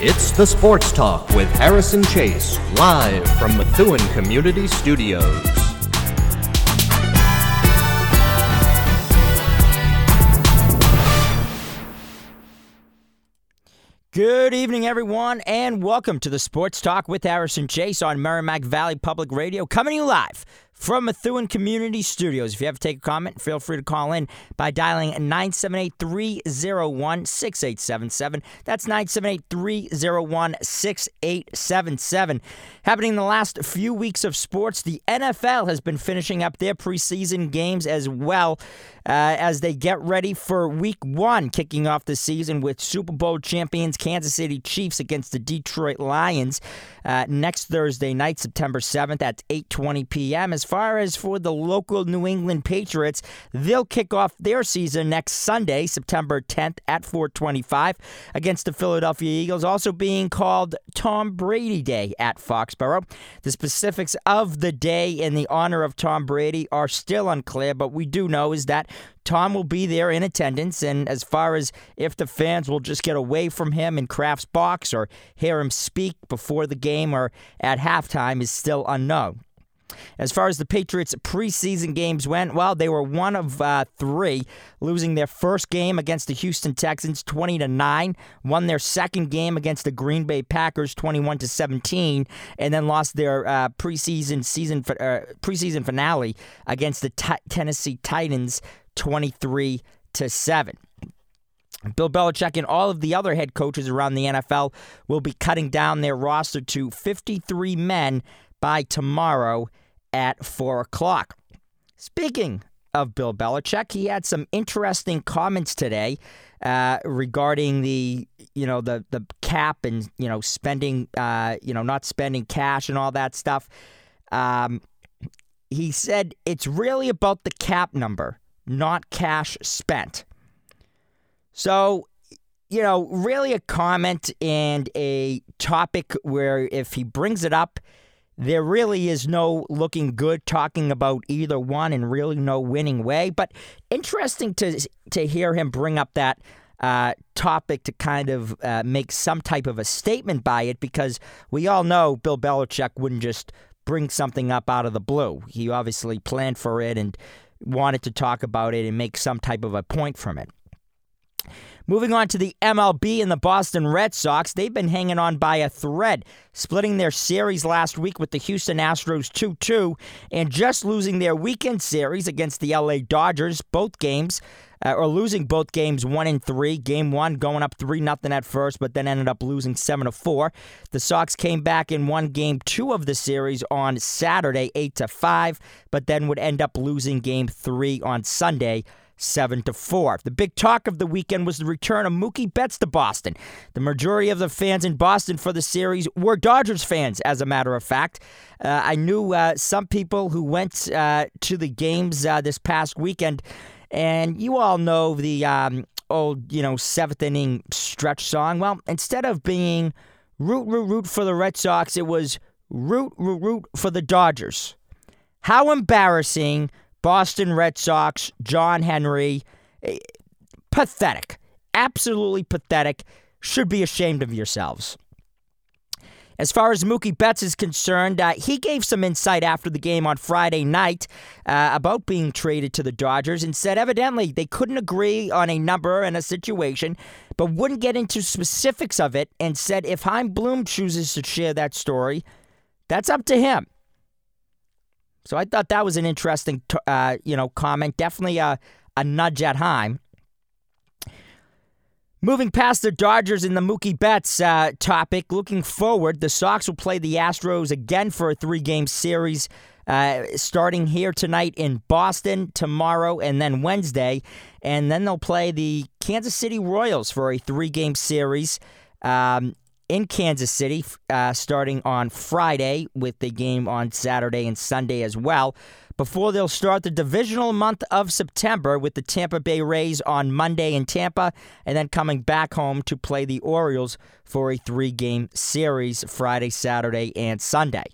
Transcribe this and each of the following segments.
It's the Sports Talk with Harrison Chase, live from Methuen Community Studios. Good evening, everyone, and welcome to the Sports Talk with Harrison Chase on Merrimack Valley Public Radio, coming to you live from Methuen Community Studios. If you have to take a comment, feel free to call in by dialing 978 301 6877. That's 978 301 6877. Happening in the last few weeks of sports, the NFL has been finishing up their preseason games as well uh, as they get ready for week one, kicking off the season with Super Bowl champions Kansas City Chiefs against the Detroit Lions uh, next Thursday night, September 7th at 8.20 p.m. As far as for the local New England Patriots, they'll kick off their season next Sunday, September 10th at 425 against the Philadelphia Eagles, also being called Tom Brady Day at Foxborough. The specifics of the day in the honor of Tom Brady are still unclear, but we do know is that Tom will be there in attendance, and as far as if the fans will just get away from him in Kraft's box or hear him speak before the game or at halftime is still unknown. As far as the Patriots' preseason games went, well, they were one of uh, three, losing their first game against the Houston Texans, twenty to nine. Won their second game against the Green Bay Packers, twenty-one to seventeen, and then lost their uh, preseason season uh, preseason finale against the t- Tennessee Titans, twenty-three to seven. Bill Belichick and all of the other head coaches around the NFL will be cutting down their roster to 53 men by tomorrow at 4 o'clock. Speaking of Bill Belichick, he had some interesting comments today uh, regarding the you know the the cap and you know spending uh, you know not spending cash and all that stuff. Um, he said it's really about the cap number, not cash spent. So you know, really a comment and a topic where if he brings it up, there really is no looking good talking about either one and really no winning way. But interesting to to hear him bring up that uh, topic to kind of uh, make some type of a statement by it because we all know Bill Belichick wouldn't just bring something up out of the blue. He obviously planned for it and wanted to talk about it and make some type of a point from it. Moving on to the MLB and the Boston Red Sox, they've been hanging on by a thread, splitting their series last week with the Houston Astros 2 2 and just losing their weekend series against the LA Dodgers, both games. Uh, or losing both games one and three. Game one going up three nothing at first, but then ended up losing seven to four. The Sox came back and won game two of the series on Saturday, eight to five, but then would end up losing game three on Sunday, 7 to 4. The big talk of the weekend was the return of Mookie Betts to Boston. The majority of the fans in Boston for the series were Dodgers fans, as a matter of fact. Uh, I knew uh, some people who went uh, to the games uh, this past weekend, and you all know the um, old, you know, seventh inning stretch song. Well, instead of being root, root, root for the Red Sox, it was root, root, root for the Dodgers. How embarrassing Boston Red Sox, John Henry. Eh, pathetic. Absolutely pathetic. Should be ashamed of yourselves. As far as Mookie Betts is concerned, uh, he gave some insight after the game on Friday night uh, about being traded to the Dodgers and said evidently they couldn't agree on a number and a situation, but wouldn't get into specifics of it and said if Chaim Bloom chooses to share that story, that's up to him. So I thought that was an interesting, uh, you know, comment. Definitely a, a nudge at Chaim. Moving past the Dodgers in the Mookie Betts uh, topic, looking forward, the Sox will play the Astros again for a three game series uh, starting here tonight in Boston, tomorrow, and then Wednesday. And then they'll play the Kansas City Royals for a three game series um, in Kansas City uh, starting on Friday with the game on Saturday and Sunday as well before they'll start the divisional month of September with the Tampa Bay Rays on Monday in Tampa and then coming back home to play the Orioles for a three game series Friday, Saturday, and Sunday.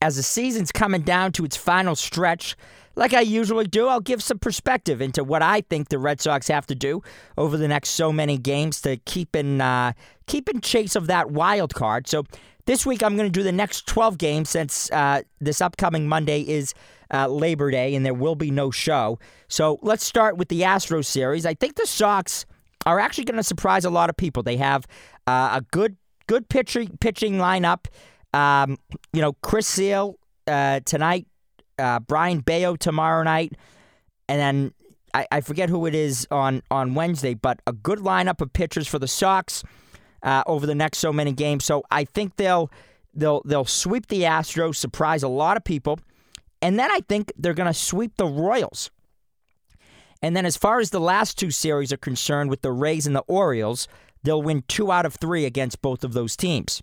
As the season's coming down to its final stretch, like I usually do, I'll give some perspective into what I think the Red Sox have to do over the next so many games to keep in uh, keep in chase of that wild card. So this week I'm going to do the next 12 games since uh, this upcoming Monday is uh, Labor Day and there will be no show. So let's start with the Astros series. I think the Sox are actually going to surprise a lot of people. They have uh, a good good pitching pitching lineup. Um, you know, Chris Sale uh, tonight, uh, Brayan Bello tomorrow night, and then I, I, forget who it is on on Wednesday, but a good lineup of pitchers for the Sox uh, over the next so many games. So I think they'll they'll they'll sweep the Astros, surprise a lot of people, and then I think they're going to sweep the Royals. And then, as far as the last two series are concerned, with the Rays and the Orioles, they'll win two out of three against both of those teams.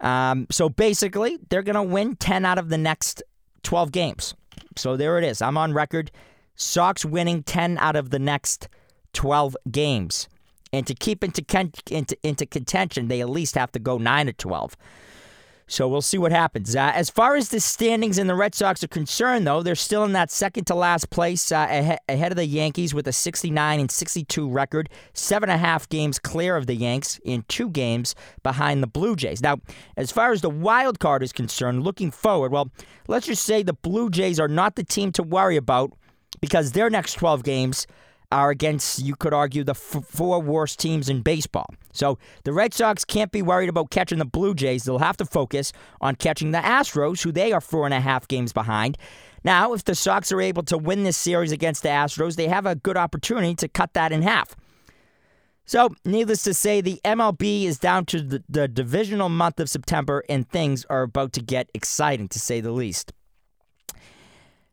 Um, so basically, they're going to win 10 out of the next 12 games. So there it is. I'm on record. Sox winning 10 out of the next 12 games. And to keep into, into, into contention, they at least have to go 9 to 12. So we'll see what happens. Uh, as far as the standings in the Red Sox are concerned, though, they're still in that second to last place uh, ahead, ahead of the Yankees with a 69 and 62 record, seven and a half games clear of the Yanks, in two games behind the Blue Jays. Now, as far as the wild card is concerned, looking forward, well, let's just say the Blue Jays are not the team to worry about because their next 12 games are against, you could argue, the f- four worst teams in baseball. So the Red Sox can't be worried about catching the Blue Jays. They'll have to focus on catching the Astros, who they are four and a half games behind. Now, if the Sox are able to win this series against the Astros, they have a good opportunity to cut that in half. So, needless to say, the MLB is down to the, the divisional month of September, and things are about to get exciting, to say the least.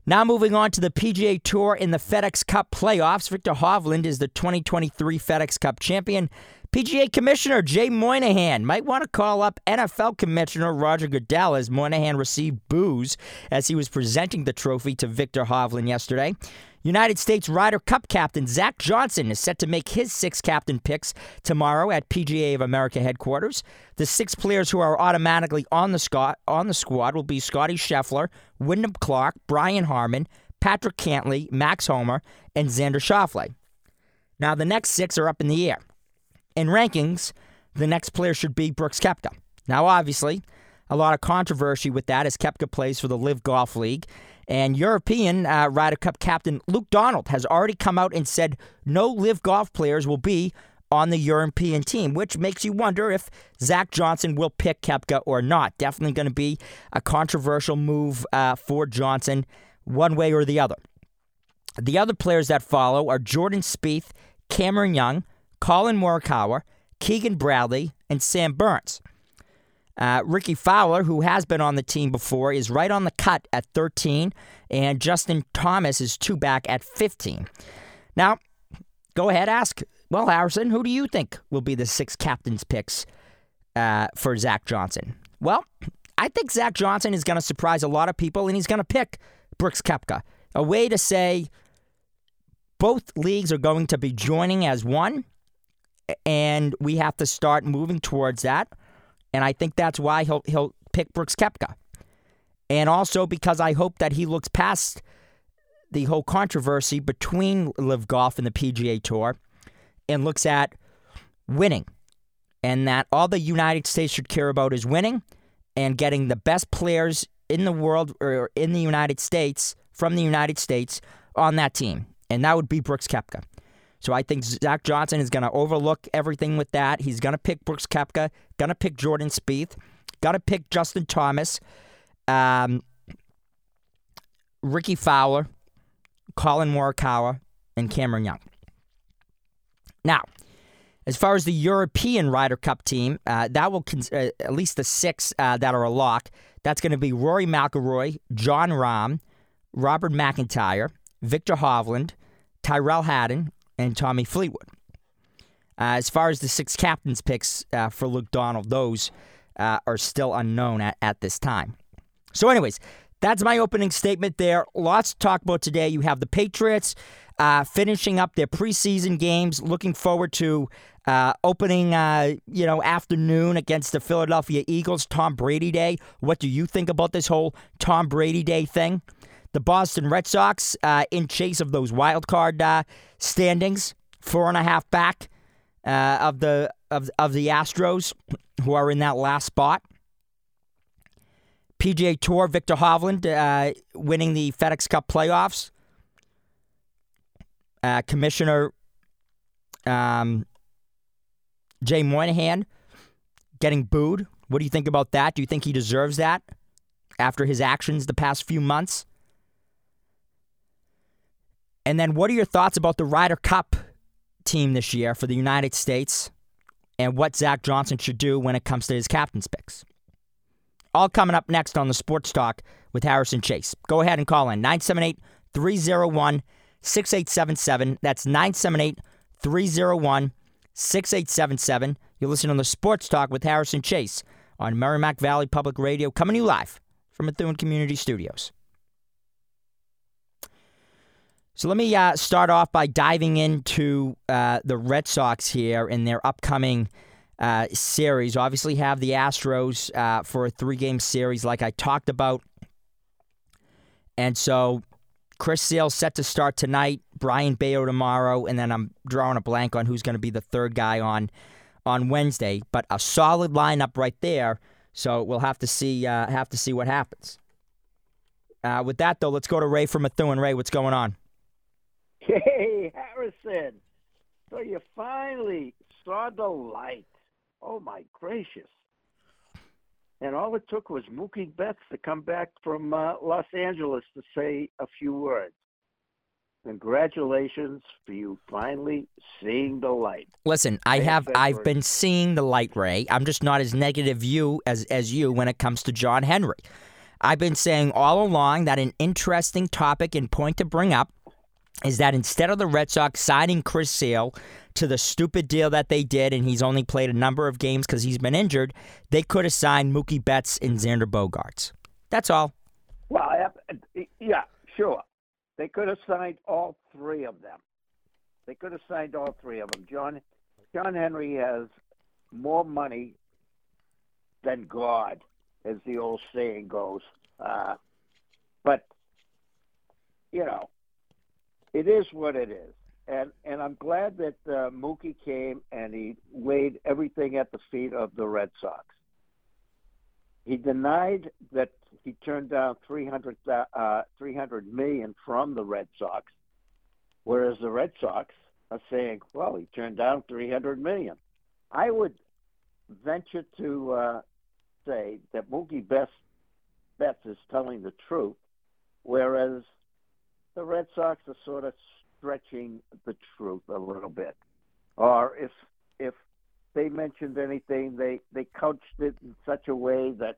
Now moving on to the PGA Tour in the FedEx Cup playoffs. Victor Hovland is the 2023 FedEx Cup champion. PGA Commissioner Jay Monahan might want to call up NFL Commissioner Roger Goodell as Monahan received boos as he was presenting the trophy to Victor Hovland yesterday. United States Ryder Cup captain Zach Johnson is set to make his six captain picks tomorrow at PGA of America headquarters. The six players who are automatically on the, squad, on the squad will be Scottie Scheffler, Wyndham Clark, Brian Harman, Patrick Cantlay, Max Homa, and Xander Schauffele. Now, the next six are up in the air. In rankings, the next player should be Brooks Koepka. Now, obviously, a lot of controversy with that as Koepka plays for the LIV Golf League, and European uh, Ryder Cup captain Luke Donald has already come out and said no LIV golf players will be on the European team, which makes you wonder if Zach Johnson will pick Koepka or not. Definitely going to be a controversial move uh, for Johnson, one way or the other. The other players that follow are Jordan Spieth, Cameron Young, Collin Morikawa, Keegan Bradley, and Sam Burns. Uh, Rickie Fowler, who has been on the team before, is right on the cut at 13, and Justin Thomas is two back at 15. Now, go ahead, ask. Well, Harrison, who do you think will be the six captains' picks uh, for Zach Johnson? Well, I think Zach Johnson is going to surprise a lot of people, and he's going to pick Brooks Koepka. A way to say both leagues are going to be joining as one, and we have to start moving towards that. And I think that's why he'll he'll pick Brooks Koepka. And also because I hope that he looks past the whole controversy between LIV Golf and the PGA Tour and looks at winning. And that all the United States should care about is winning and getting the best players in the world or in the United States from the United States on that team. And that would be Brooks Koepka. So I think Zach Johnson is going to overlook everything with that. He's going to pick Brooks Koepka, going to pick Jordan Spieth, got to pick Justin Thomas, um, Rickie Fowler, Collin Morikawa, and Cameron Young. Now, as far as the European Ryder Cup team, uh, that will cons- uh, at least the six uh, that are a lock. That's going to be Rory McIlroy, Jon Rahm, Robert MacIntyre, Victor Hovland, Tyrrell Hatton, and Tommy Fleetwood. Uh, as far as the six captains' picks uh, for Luke Donald, those uh, are still unknown at, at this time. So, anyways, that's my opening statement there. Lots to talk about today. You have the Patriots uh, finishing up their preseason games. Looking forward to uh, opening, uh, you know, afternoon against the Philadelphia Eagles. Tom Brady Day. What do you think about this whole Tom Brady Day thing? The Boston Red Sox in chase of those wild card standings, four and a half back uh, of the of of the Astros, who are in that last spot. PGA Tour, Victor Hovland uh, winning the FedEx Cup playoffs. Uh, Commissioner um, Jay Monahan getting booed. What do you think about that? Do you think he deserves that after his actions the past few months? And then, what are your thoughts about the Ryder Cup team this year for the United States and what Zach Johnson should do when it comes to his captain's picks? All coming up next on the Sports Talk with Harrison Chase. Go ahead and call in 978 301 6877. That's 978 301 6877. You're listening on the Sports Talk with Harrison Chase on Merrimack Valley Public Radio, coming to you live from Methuen Community Studios. So let me uh, start off by diving into uh, the Red Sox here in their upcoming uh, series. Obviously, have the Astros uh, for a three-game series, like I talked about, and so Chris Sale set to start tonight. Brayan Bello tomorrow, and then I'm drawing a blank on who's going to be the third guy on on Wednesday. But a solid lineup right there. So we'll have to see uh, have to see what happens. Uh, with that though, let's go to Ray from Methuen. Ray, what's going on? Hey, Harrison. So you finally saw the light. Oh, my gracious. And all it took was Mookie Betts to come back from uh, Los Angeles to say a few words. Congratulations for you finally seeing the light. Listen, I have I've been seeing the light, Ray. I'm just not as negative you as as you when it comes to John Henry. I've been saying all along that an interesting topic and point to bring up is that instead of the Red Sox signing Chris Sale to the stupid deal that they did, and he's only played a number of games because he's been injured, they could have signed Mookie Betts and Xander Bogaerts. That's all. Well, yeah, sure. They could have signed all three of them. They could have signed all three of them. John John Henry has more money than God, as the old saying goes. Uh, but you know, it is what it is. And and I'm glad that uh, Mookie came and he laid everything at the feet of the Red Sox. He denied that he turned down 300, uh, 300 million from the Red Sox, whereas the Red Sox are saying, well, he turned down 300 million. I would venture to uh, say that Mookie Best Betts is telling the truth, whereas the Red Sox are sort of stretching the truth a little bit. Or if if they mentioned anything, they they couched it in such a way that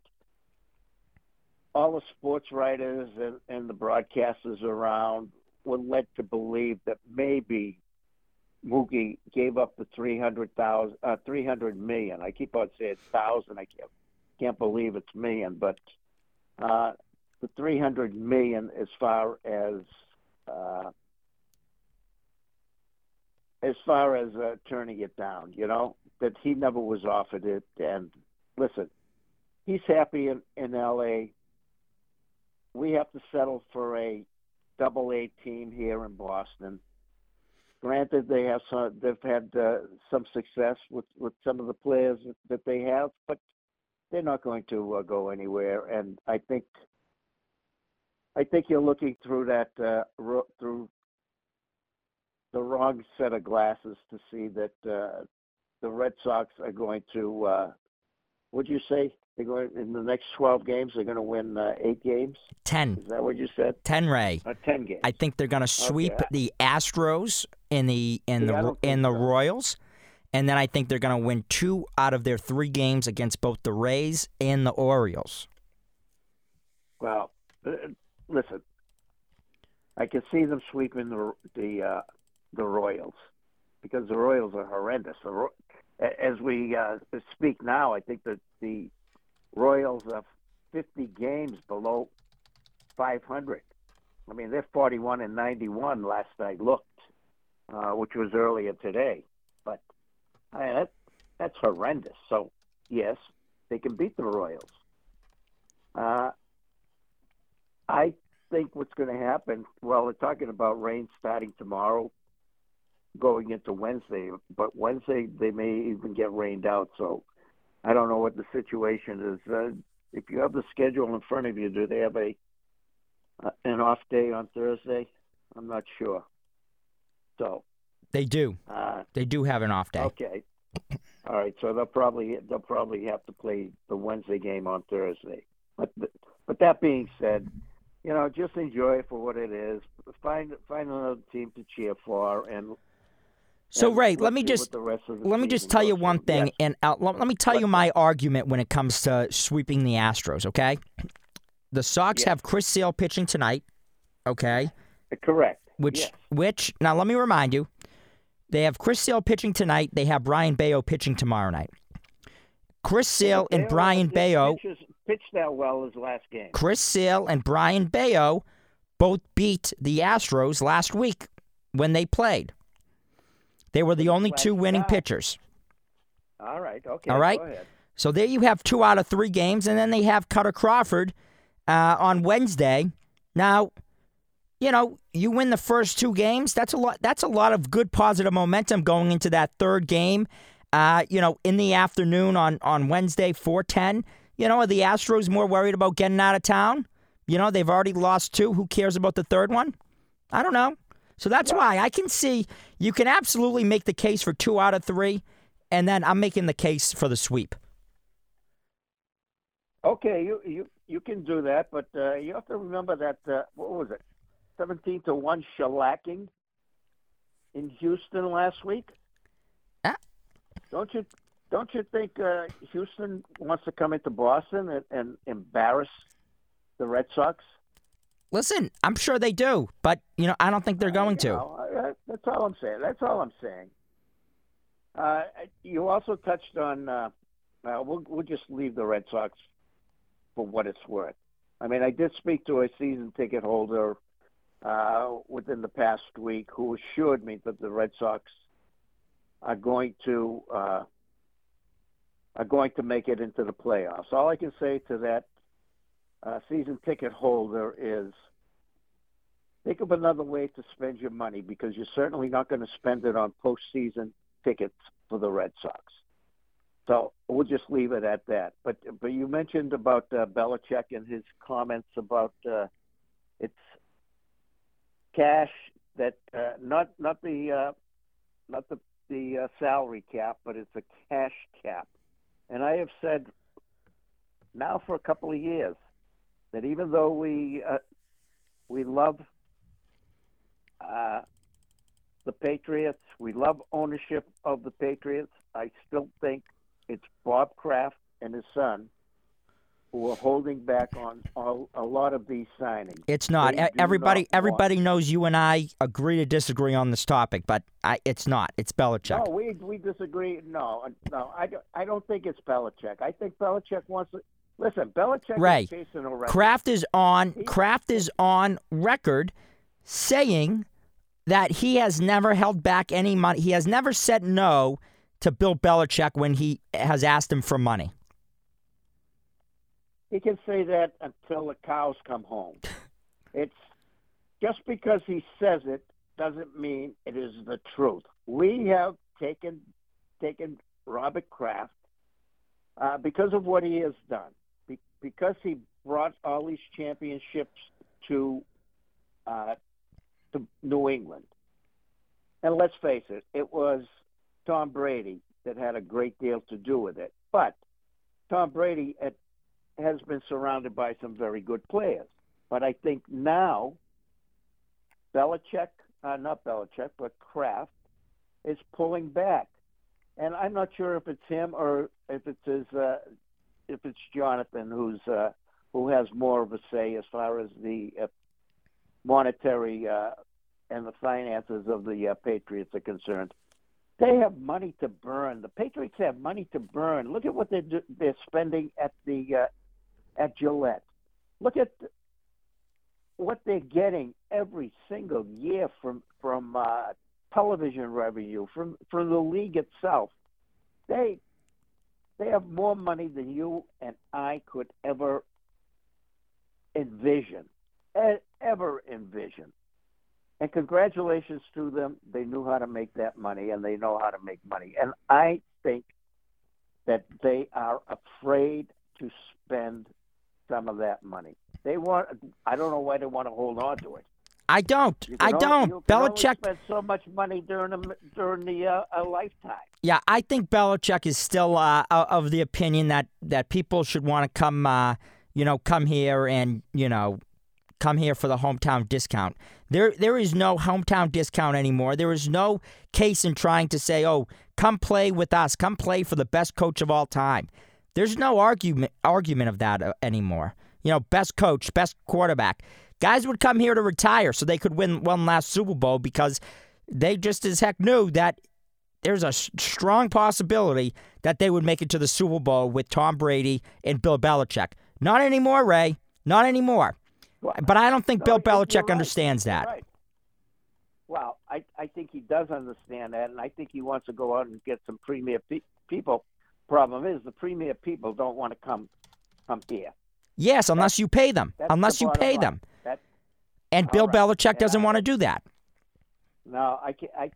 all the sports writers and, and the broadcasters around were led to believe that maybe Mookie gave up the 300,000, uh, 300 million. I keep on saying thousand. I can't, can't believe it's million, but uh, the 300 million as far as uh, as far as uh, turning it down, you know, that he never was offered it. And listen, he's happy in, in L.A. We have to settle for a double A team here in Boston. Granted, they have some, they've had uh, some success with, with some of the players that they have, but they're not going to uh, go anywhere. And I think I think you're looking through that uh, ro- through the wrong set of glasses to see that uh, the Red Sox are going to. Uh, would you say they're going in the next twelve games? They're going to win uh, eight games. Ten. Is that what you said? Ten, Ray. Uh, ten games. I think they're going to sweep Okay. the Astros in the in the in the so. Royals, and then I think they're going to win two out of their three games against both the Rays and the Orioles. Well, listen, I can see them sweeping the the uh, the Royals because the Royals are horrendous. Ro- as we uh, speak now, I think that the Royals are 50 games below 500. I mean, they're 41 and 91 last I looked, uh, which was earlier today. But I mean, that that's horrendous. So yes, they can beat the Royals. Uh, I think what's going to happen. Well, they're talking about rain starting tomorrow. going into Wednesday. But Wednesday they may even get rained out. So I don't know what the situation is. Uh, if you have the schedule in front of you, do they have a uh, an off day on Thursday? I'm not sure. So They do. uh, They do have an off day. okay, all right. So they'll probably they'll probably have to play the Wednesday game on Thursday. But but that being said, you know, just enjoy it for what it is. Find find another team to cheer for, and So and Ray, let's me just what the rest of the let me just tell you one thing, Yes. and uh, let let me tell you my argument when it comes to sweeping the Astros. Okay, the Sox Yes. have Chris Sale pitching tonight. Okay, correct. which yes. which now let me remind you, they have Chris Sale pitching tonight. They have Brayan Bello pitching tomorrow night. Chris Sale and Brayan Bello, pitches, pitched that well his last game. Chris Sale and Brayan Bello, both beat the Astros last week when they played. They were the only two winning pitchers. All right. Okay. All right. So there you have two out of three games, and then they have Kutter Crawford uh, on Wednesday. Now, you know, you win the first two games. That's a lot. That's a lot of good positive momentum going into that third game. Uh, you know, in the afternoon on on Wednesday, four ten. You know, are the Astros more worried about getting out of town? You know, they've already lost two. Who cares about the third one? I don't know. So that's why I can see you can absolutely make the case for two out of three, and then I'm making the case for the sweep. Okay, you you you can do that, but uh, you have to remember that uh, what was it, seventeen to one shellacking in Houston last week. Ah. Don't you don't you think uh, Houston wants to come into Boston and, and embarrass the Red Sox? Listen, I'm sure they do, but you know, I don't think they're going You to. know, I- that's all I'm saying. That's all I'm saying. Uh, you also touched on. Uh, uh, we'll we'll just leave the Red Sox for what it's worth. I mean, I did speak to a season ticket holder uh, within the past week who assured me that the Red Sox are going to uh, are going to make it into the playoffs. All I can say to that uh, season ticket holder is think of another way to spend your money because you're certainly not going to spend it on postseason tickets for the Red Sox. So we'll just leave it at that. But but you mentioned about uh, Belichick and his comments about uh, it's cash that uh, not not the uh, not the the uh, salary cap, but it's a cash cap. And I have said now for a couple of years that even though we uh, we love uh, the Patriots. We love ownership of the Patriots. I still think it's Bob Kraft and his son who are holding back on all, a lot of these signings. It's not. They Everybody, not everybody knows you and I agree to disagree on this topic, but I, it's not. It's Belichick. No, we we disagree. No, no, I don't, I don't think it's Belichick. I think Belichick wants to listen. Belichick Ray, is chasing a record. Kraft is on. He- Kraft is on record saying that he has never held back any money. He has never said no to Bill Belichick when he has asked him for money. He can say that until the cows come home. It's just because he says it doesn't mean it is the truth. We have taken taken Robert Kraft uh, because of what he has done, Be- because he brought all these championships to uh, to New England. And let's face it, it was Tom Brady that had a great deal to do with it. But Tom Brady at has been surrounded by some very good players. But I think now, Belichick, uh, not Belichick, but Kraft, is pulling back. And I'm not sure if it's him or if it's his, uh, if it's Jonathan who's uh, who has more of a say as far as the uh, monetary uh, and the finances of the uh, Patriots are concerned. They have money to burn. The Patriots have money to burn. Look at what they're they're spending at the uh, at Gillette. Look at what they're getting every single year from from uh, television revenue from from the league itself. They they have more money than you and I could ever envision, ever envision. And congratulations to them. They knew how to make that money, and they know how to make money. And I think that they are afraid to spend some of that money. They want. I don't know why they want to hold on to it. I don't. I don't. Only, can Belichick. spend so much money during a, during the uh, a lifetime. Yeah, I think Belichick is still uh, of the opinion that that people should want to come, uh, you know, come here and you know, come here for the hometown discount. There, there is no hometown discount anymore. There is no case in trying to say, "Oh, come play with us. Come play for the best coach of all time." There's no argument argument of that uh, anymore. You know, best coach, best quarterback. Guys would come here to retire so they could win one last Super Bowl because they just as heck knew that there's a strong possibility that they would make it to the Super Bowl with Tom Brady and Bill Belichick. Not anymore, Ray. Not anymore. Well, But I don't think No, Bill Belichick right. understands that. right. Well, I, I think he does understand that, and I think he wants to go out and get some premier pe- people. Problem is, the premier people don't want to come come here. Yes, unless you pay them. That's the Unless you pay line. them. That And Bill right. Belichick And doesn't I- want to do that. no, I can, I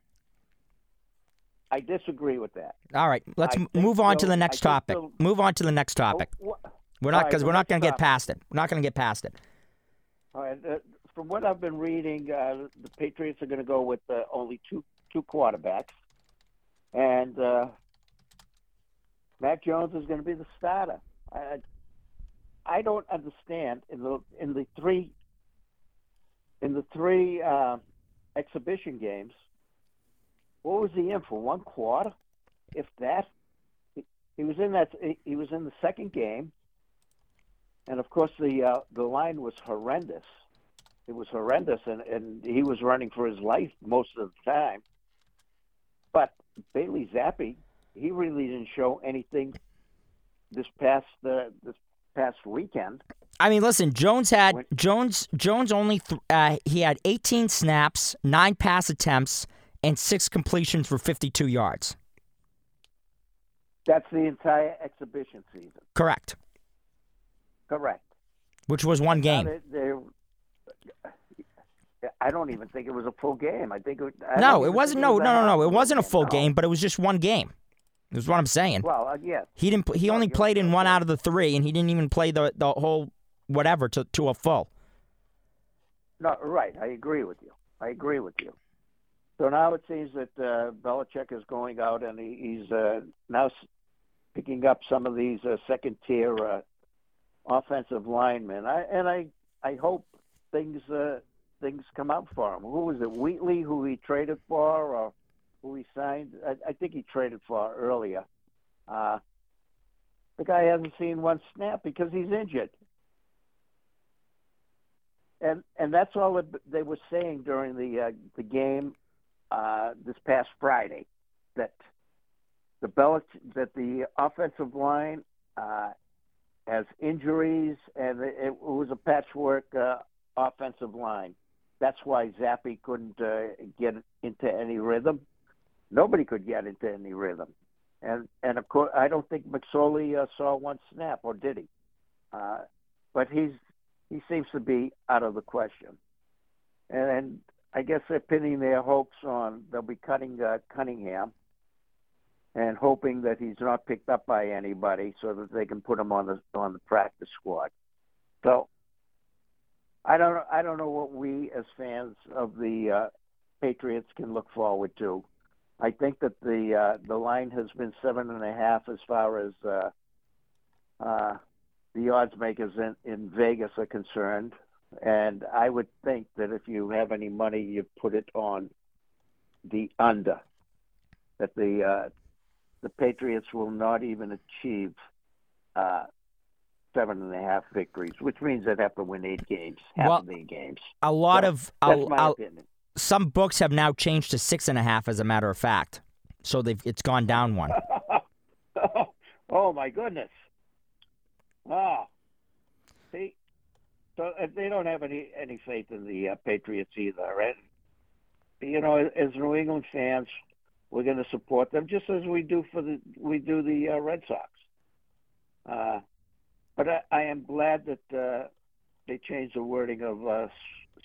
I disagree with that. All right, let's I move on to the next topic. Move on to the next topic. Oh, We're not because we're not going to get past it. We're not going to get past it. All right. Uh, from what I've been reading, uh, the Patriots are going to go with uh, only two two quarterbacks, and uh, Mac Jones is going to be the starter. I, I don't understand in the in the three in the three uh, exhibition games. What was he in for? One quarter, if that. He, he was in that. He, was in the second game, and of course the uh, the line was horrendous. It was horrendous, and and he was running for his life most of the time. But Bailey Zappe, he really didn't show anything this past uh, this past weekend. I mean, listen. Jones had When- Jones. Jones only th- uh, he had 18 snaps, nine pass attempts, and six completions for 52 yards. That's the entire exhibition season. Correct. Correct. Which was one game. I don't even think it was a full game. I think it. I No, it wasn't. No, no, no, no. It wasn't a full game, but it was just one game. Is what I'm saying. Well, uh, yes. He didn't. He only you're- played in one out of the three, and he didn't even play the the whole whatever to to a full. No, right. I agree with you. I agree with you. So now it seems that uh, Belichick is going out and he, he's uh, now s- picking up some of these uh, second tier uh, offensive linemen. I, and I I hope things uh, things come out for him. Who was it? Wheatley, who he traded for, or who he signed? I, I think he traded for earlier. Uh, the guy hasn't seen one snap because he's injured and and that's all they were saying during the uh, the game uh, this past Friday that the Belich- that the offensive line uh, has injuries and it, it was a patchwork uh, offensive line. That's why Zappe couldn't uh, get into any rhythm. Nobody could get into any rhythm, and and of course I don't think McSorley uh, saw one snap, or did he? Uh, but he's he seems to be out of the question. And, and I guess they're pinning their hopes on they'll be cutting uh, Cunningham and hoping that he's not picked up by anybody so that they can put him on the on the practice squad. So I don't I don't know what we as fans of the uh, Patriots can look forward to. I think that the uh, the line has been seven and a half as far as uh, uh, the odds makers in, in Vegas are concerned. And I would think that if you have any money, you put it on the under. That the uh, the Patriots will not even achieve uh, seven and a half victories, which means they'd have to win eight games, half Well, of the games. A lot So, of That's a, my a- opinion. Some books have now changed to six and a half. As a matter of fact, so they've it's gone down one. oh my goodness! Ah, see, so they don't have any any faith in the uh, Patriots either, right? You know, as New England fans, we're going to support them just as we do for the we do the uh, Red Sox. Uh, but I, I am glad that uh, they changed the wording of uh,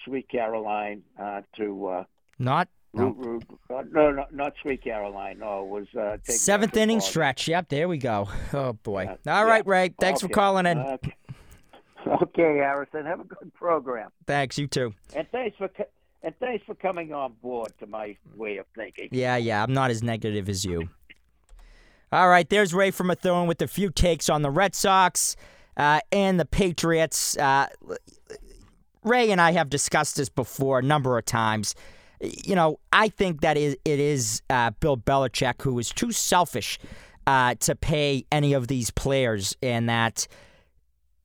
Sweet Caroline uh, to uh, Not root, uh, no, no, not Sweet Caroline. No, it was uh, seventh inning Ball. stretch. Yep, there we go. Oh boy. Yeah, All right, yeah. Ray. Thanks for calling in. Okay. okay, Harrison. Have a good program, Thanks. You too. and thanks for co- and thanks for coming on board to my way of thinking. Yeah, yeah. I'm not as negative as you. All right, there's Ray from Methuen with a few takes on the Red Sox uh, and the Patriots. Uh, Ray and I have discussed this before a number of times. You know, I think that it is uh, Bill Belichick who is too selfish uh, to pay any of these players, and that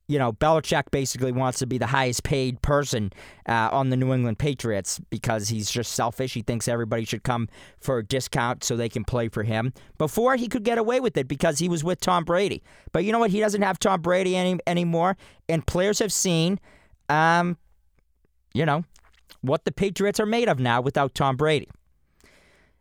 you know, Belichick basically wants to be the highest paid person uh, on the New England Patriots because he's just selfish. He thinks everybody should come for a discount so they can play for him. Before he could get away with it because he was with Tom Brady. But you know what? He doesn't have Tom Brady any anymore, and players have seen, um, you know, what the Patriots are made of now without Tom Brady.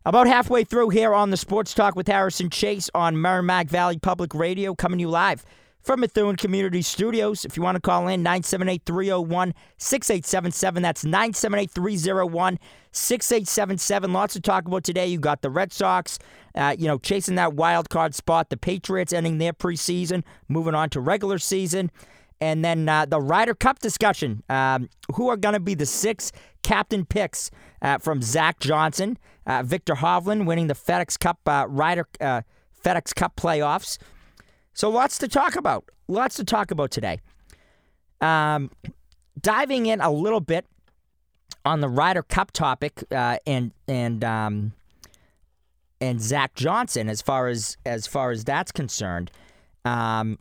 About halfway through here on the Sports Talk with Harrison Chase on Merrimack Valley Public Radio, coming to you live from Methuen Community Studios. If you want to call in, 978 301 6877. That's 978 301 6877. Lots to talk about today. You got the Red Sox, uh, you know, chasing that wild card spot, the Patriots ending their preseason, moving on to regular season. And then uh, the Ryder Cup discussion. Um, who are going to be the six captain picks uh, from Zach Johnson, uh, Victor Hovland winning the FedEx Cup uh, Ryder uh, FedEx Cup playoffs. So lots to talk about. Lots to talk about today. Um, diving in a little bit on the Ryder Cup topic uh, and and um, and Zach Johnson as far as as far as that's concerned. Um,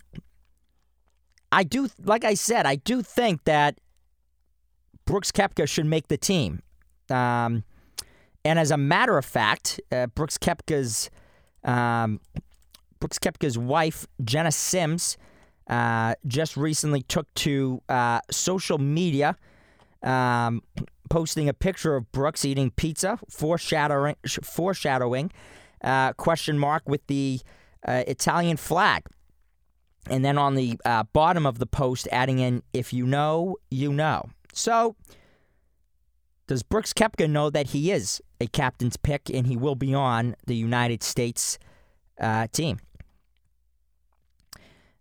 I do, like I said, I do think that Brooks Koepka should make the team. Um, and as a matter of fact, uh, Brooks Koepka's um, Brooks Koepka's wife, Jena Sims, uh, just recently took to uh, social media, um, posting a picture of Brooks eating pizza, foreshadowing, foreshadowing uh, question mark with the uh, Italian flag. And then on the uh, bottom of the post, adding in, if you know, you know. So, does Brooks Koepka know that he is a captain's pick and he will be on the United States uh, team?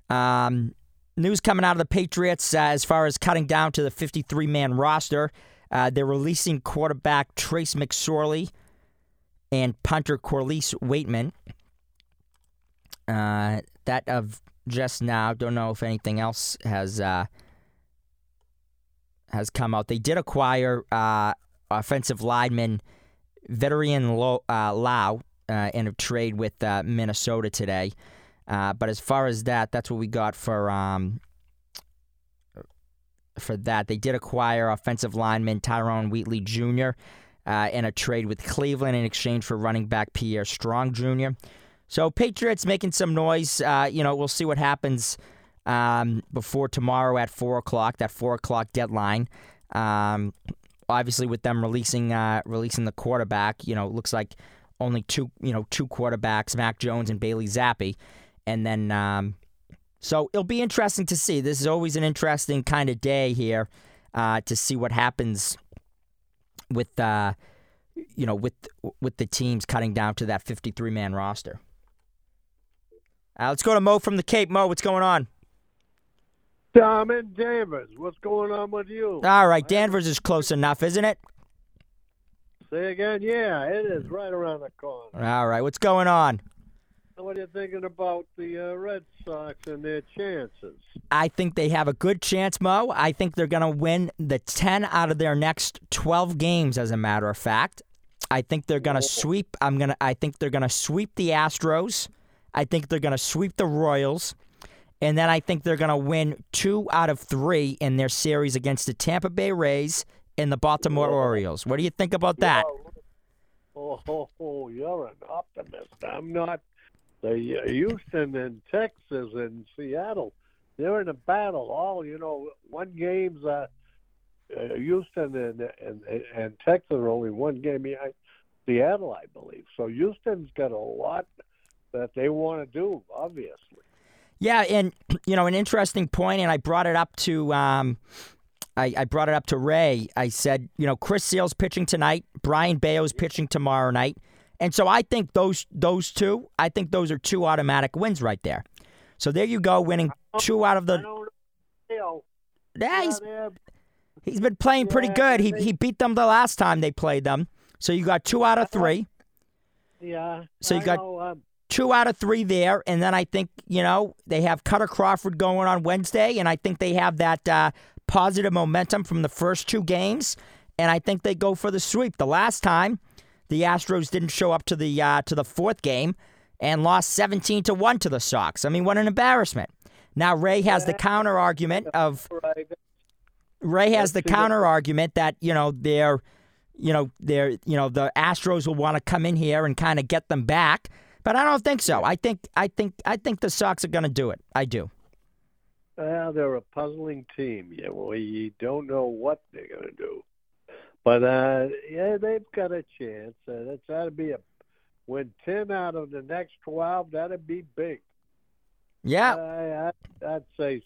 Um, news coming out of the Patriots uh, as far as cutting down to the 53 man roster. Uh, they're releasing quarterback Trace McSorley and punter Corliss Waitman. Uh, that of just now. Don't know if anything else has uh, has come out. They did acquire uh, offensive lineman Vederian Lo- uh, Lau uh, in a trade with uh, Minnesota today. Uh, but as far as that, that's what we got for um, for that. They did acquire offensive lineman Tyrone Wheatley Jr. In a trade with Cleveland in exchange for running back Pierre Strong Jr. So Patriots making some noise. Uh, you know, we'll see what happens um, before tomorrow at four o'clock. That four o'clock deadline. Um, obviously, with them releasing uh, releasing the quarterback, you know, it looks like only two you know two quarterbacks, Mac Jones and Bailey Zappe, and then um, so it'll be interesting to see. This is always an interesting kind of day here uh, to see what happens with uh, you know with with the teams cutting down to that fifty three man roster. Uh, let's go to Mo from the Cape. Mo, what's going on? Tom and Danvers, what's going on with you? All right, Danvers is close enough, isn't it? Say again, yeah, it is right around the corner. All right, what's going on? What are you thinking about the uh, Red Sox and their chances? I think they have a good chance, Mo. I think they're going to win the 10 out of their next 12 games as a matter of fact. I think they're going to sweep I'm going to I think they're going to sweep the Astros. I think they're going to sweep the Royals. And then I think they're going to win 2 out of 3 in their series against the Tampa Bay Rays and the Baltimore Orioles. What do you think about that? Oh, oh, oh, you're an optimist. I'm not. The Houston and Texas and Seattle, they're in a battle. All you know, one game's uh, uh, Houston and, and and Texas are only one game behind Seattle, I believe. So Houston's got a lot that they want to do, obviously. Yeah, and you know, an interesting point, and I brought it up to um, I, I brought it up to Ray. I said, you know, Chris Sale's pitching tonight. Brayan Bello's pitching tomorrow night. And so I think those those two, I think those are two automatic wins right there. So there you go, winning two out of the. Yeah, he's, he's been playing pretty good. He he beat them the last time they played them. So you got two out of three. yeah. So you got- um, two out of three there, and then I think you know they have Kutter Crawford going on Wednesday, and I think they have that uh, positive momentum from the first two games, and I think they go for the sweep. The last time, the Astros didn't show up to the uh, to the fourth game and lost seventeen to one to the Sox. I mean, what an embarrassment! Now Ray has the counter argument of. Ray has the counter argument that you know they're, you know they're you know the Astros will want to come in here and kind of get them back, but I don't think so. I think I think I think the Sox are going to do it. I do. Well, they're a puzzling team. Yeah, well, you don't know what they're going to do, but uh, yeah, they've got a chance. Uh, that's that'd be a win ten out of the next twelve. That'd be big. Yeah, I, I, I'd say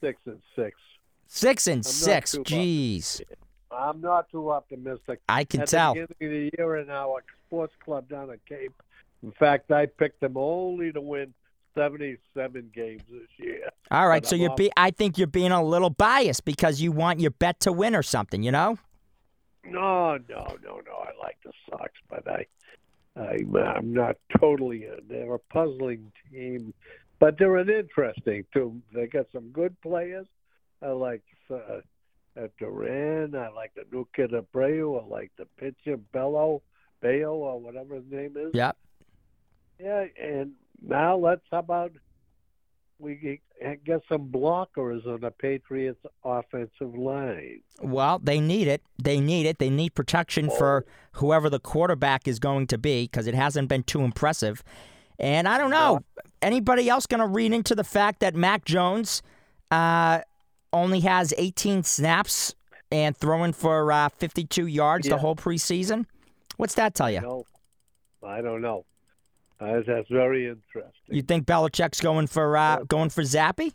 six and six. six and not six. Jeez, I'm not too optimistic. I can At tell. the beginning of the year in our sports club down at Cape, in fact, I picked them only to win 77 games this year. All right, but so I'm you're off- be I think you're being a little biased because you want your bet to win or something. You know. No, no, no, no. I like the Sox, but I, I I'm not totally. They're a puzzling team, but they're an interesting too. They got some good players. I like uh, uh, Duran. I like the new kid Abreu. I like the pitcher Bello, Bayo, or whatever his name is. Yeah. Yeah, and now let's how about we get, some blockers on the Patriots' offensive line. Well, they need it. They need it. They need protection for whoever the quarterback is going to be because it hasn't been too impressive. And I don't know. Anybody else going to read into the fact that Mac Jones uh, only has 18 snaps and throwing for uh, 52 yards the whole preseason? What's that tell you? No, I don't know. Uh, that's very interesting. You think Belichick's going for uh, going for Zappe?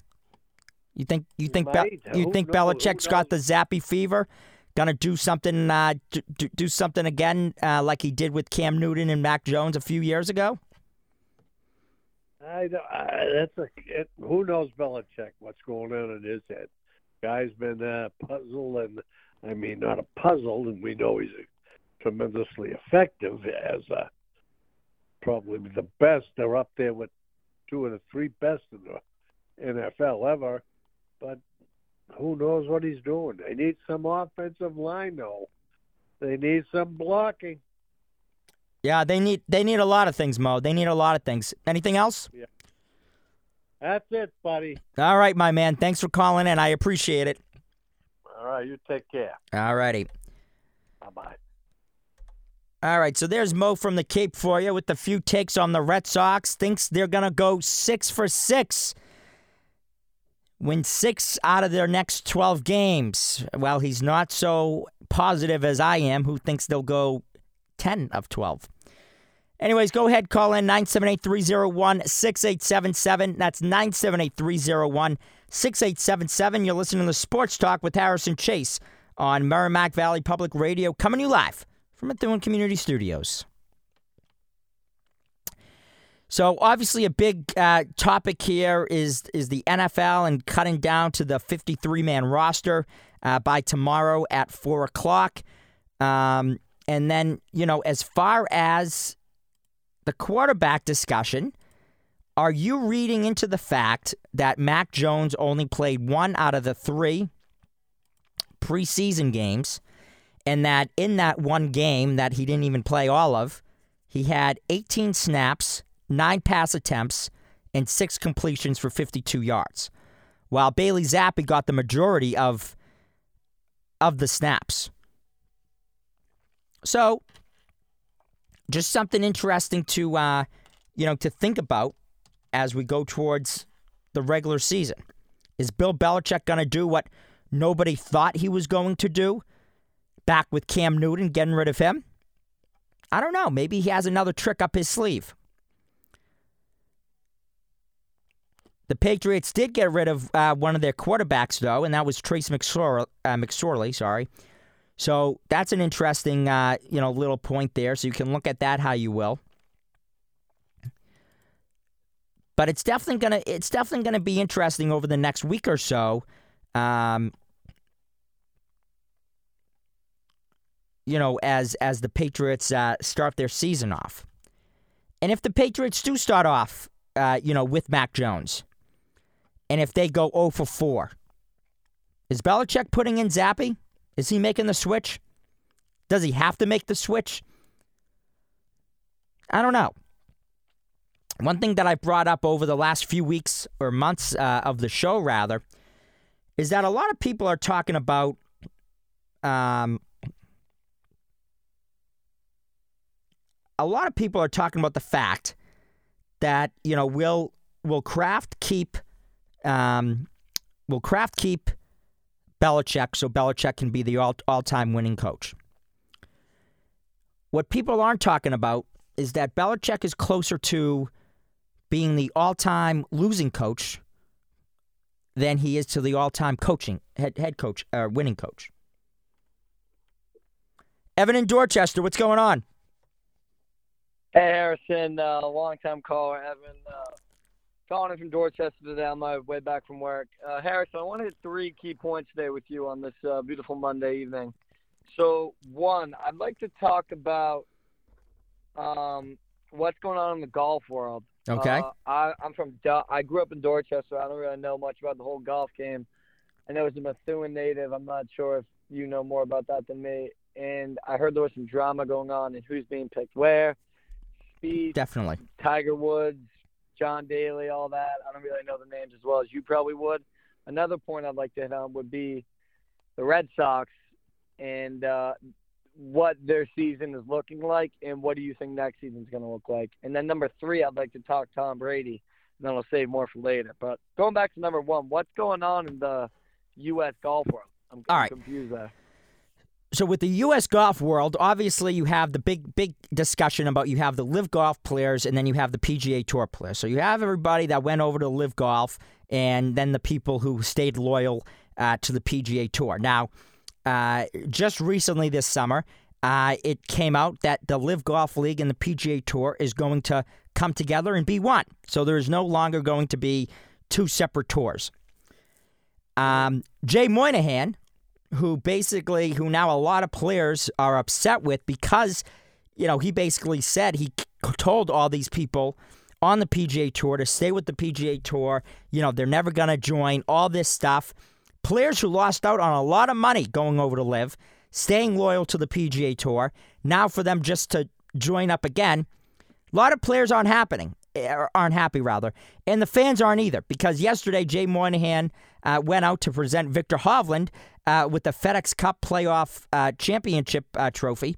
You think you think Be- you think knows, Belichick's got the Zappe fever? Gonna do something uh, do, do- something again uh, like he did with Cam Newton and Mac Jones a few years ago? I, don't- I that's a it, who knows Belichick what's going on in his head. Guy's been uh, puzzled, and I mean not a puzzle, and we know he's tremendously effective as uh, probably the best. They're up there with two of the three best in the NFL ever, but who knows what he's doing? They need some offensive line, though. They need some blocking. Yeah, they need they need a lot of things, Mo. They need a lot of things. Anything else? Yeah. That's it, buddy. All right, my man. Thanks for calling in. I appreciate it. All right, you take care. All righty. Bye bye. All right, so there's Mo from the Cape for you with a few takes on the Red Sox. Thinks they're going to go six for six. Win six out of their next 12 games. Well, he's not so positive as I am, who thinks they'll go 10 of 12. Anyways, go ahead, call in 978 301 6877. That's 978 301 6877. You're listening to Sports Talk with Harrison Chase on Merrimack Valley Public Radio, coming to you live from Methuen Community Studios. So obviously, a big uh, topic here is is the NFL and cutting down to the 53 man roster uh, by tomorrow at four o'clock. Um, and then you know, as far as the quarterback discussion, are you reading into the fact that Mac Jones only played one out of the three preseason games? And that in that one game that he didn't even play all of, he had 18 snaps, nine pass attempts, and six completions for 52 yards, while Bailey Zappe got the majority of of the snaps. So, just something interesting to uh, you know to think about as we go towards the regular season. Is Bill Belichick going to do what nobody thought he was going to do? Back with Cam Newton, getting rid of him? I don't know. Maybe he has another trick up his sleeve. The Patriots did get rid of uh, one of their quarterbacks, though, and that was Trace McSor- uh, McSorley. Sorry. So that's an interesting, uh, you know, little point there. So you can look at that how you will. But it's definitely gonna it's definitely gonna be interesting over the next week or so. Um, you know, as as the Patriots uh, start their season off, and if the Patriots do start off, uh, you know, with Mac Jones, and if they go 0 for 4, is Belichick putting in Zappe? Is he making the switch? Does he have to make the switch? I don't know. One thing that I brought up over the last few weeks or months uh, of the show, rather, is that a lot of people are talking about um, a lot of people are talking about the fact that you know will will Kraft keep um, will Kraft keep Belichick so Belichick can be the all all time winning coach. What people aren't talking about is that Belichick is closer to being the all time losing coach than he is to the all time coaching head head coach uh, winning coach. Evan in Dorchester, what's going on? Hey Harrison, uh, long-time caller Evan. Uh, calling in from Dorchester today on my way back from work. Uh, Harrison, I want to hit three key points today with you on this uh, beautiful Monday evening. So, one, I'd like to talk about um, what's going on in the golf world. Okay. Uh, I, I'm from. Du- I grew up in Dorchester. I don't really know much about the whole golf game. I know it's a Methuen native. I'm not sure if you know more about that than me. And I heard there was some drama going on and who's being picked where. Speed, Definitely. Tiger Woods, John Daly, all that. I don't really know the names as well as you probably would. Another point I'd like to hit on would be the Red Sox and uh, what their season is looking like, and what do you think next season's going to look like? And then number three, I'd like to talk Tom Brady, and then I'll save more for later. But going back to number one, what's going on in the U.S. golf world? I'm, All right. confused there. So with the U.S. golf world, obviously you have the big, big discussion about you have the LIV golf players and then you have the PGA Tour players. So you have everybody that went over to LIV golf, and then the people who stayed loyal uh, to the PGA Tour. Now, uh, just recently this summer, uh, it came out that the LIV Golf League and the PGA Tour is going to come together and be one. So there is no longer going to be two separate tours. Um, Jay Monahan, who basically, who now a lot of players are upset with because, you know, he basically said he told all these people on the PGA Tour to stay with the PGA Tour. You know, they're never going to join all this stuff. Players who lost out on a lot of money going over to LIV, staying loyal to the PGA Tour. Now for them just to join up again, a lot of players aren't happening. er, Aren't happy rather, and the fans aren't either. Because yesterday, Jay Monahan uh, went out to present Victor Hovland uh, with the FedEx Cup Playoff uh, Championship uh, trophy.